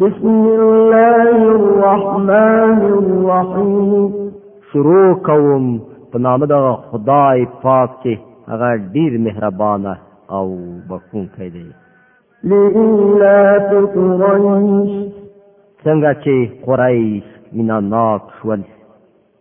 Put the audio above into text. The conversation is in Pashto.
بسم الله الرحمن الرحیم شروع کوم په نام د خدای پاک چې هغه ډیر مهربان او بخښونکی دی لإلاف قريش څنګه چې قريش میناناک شول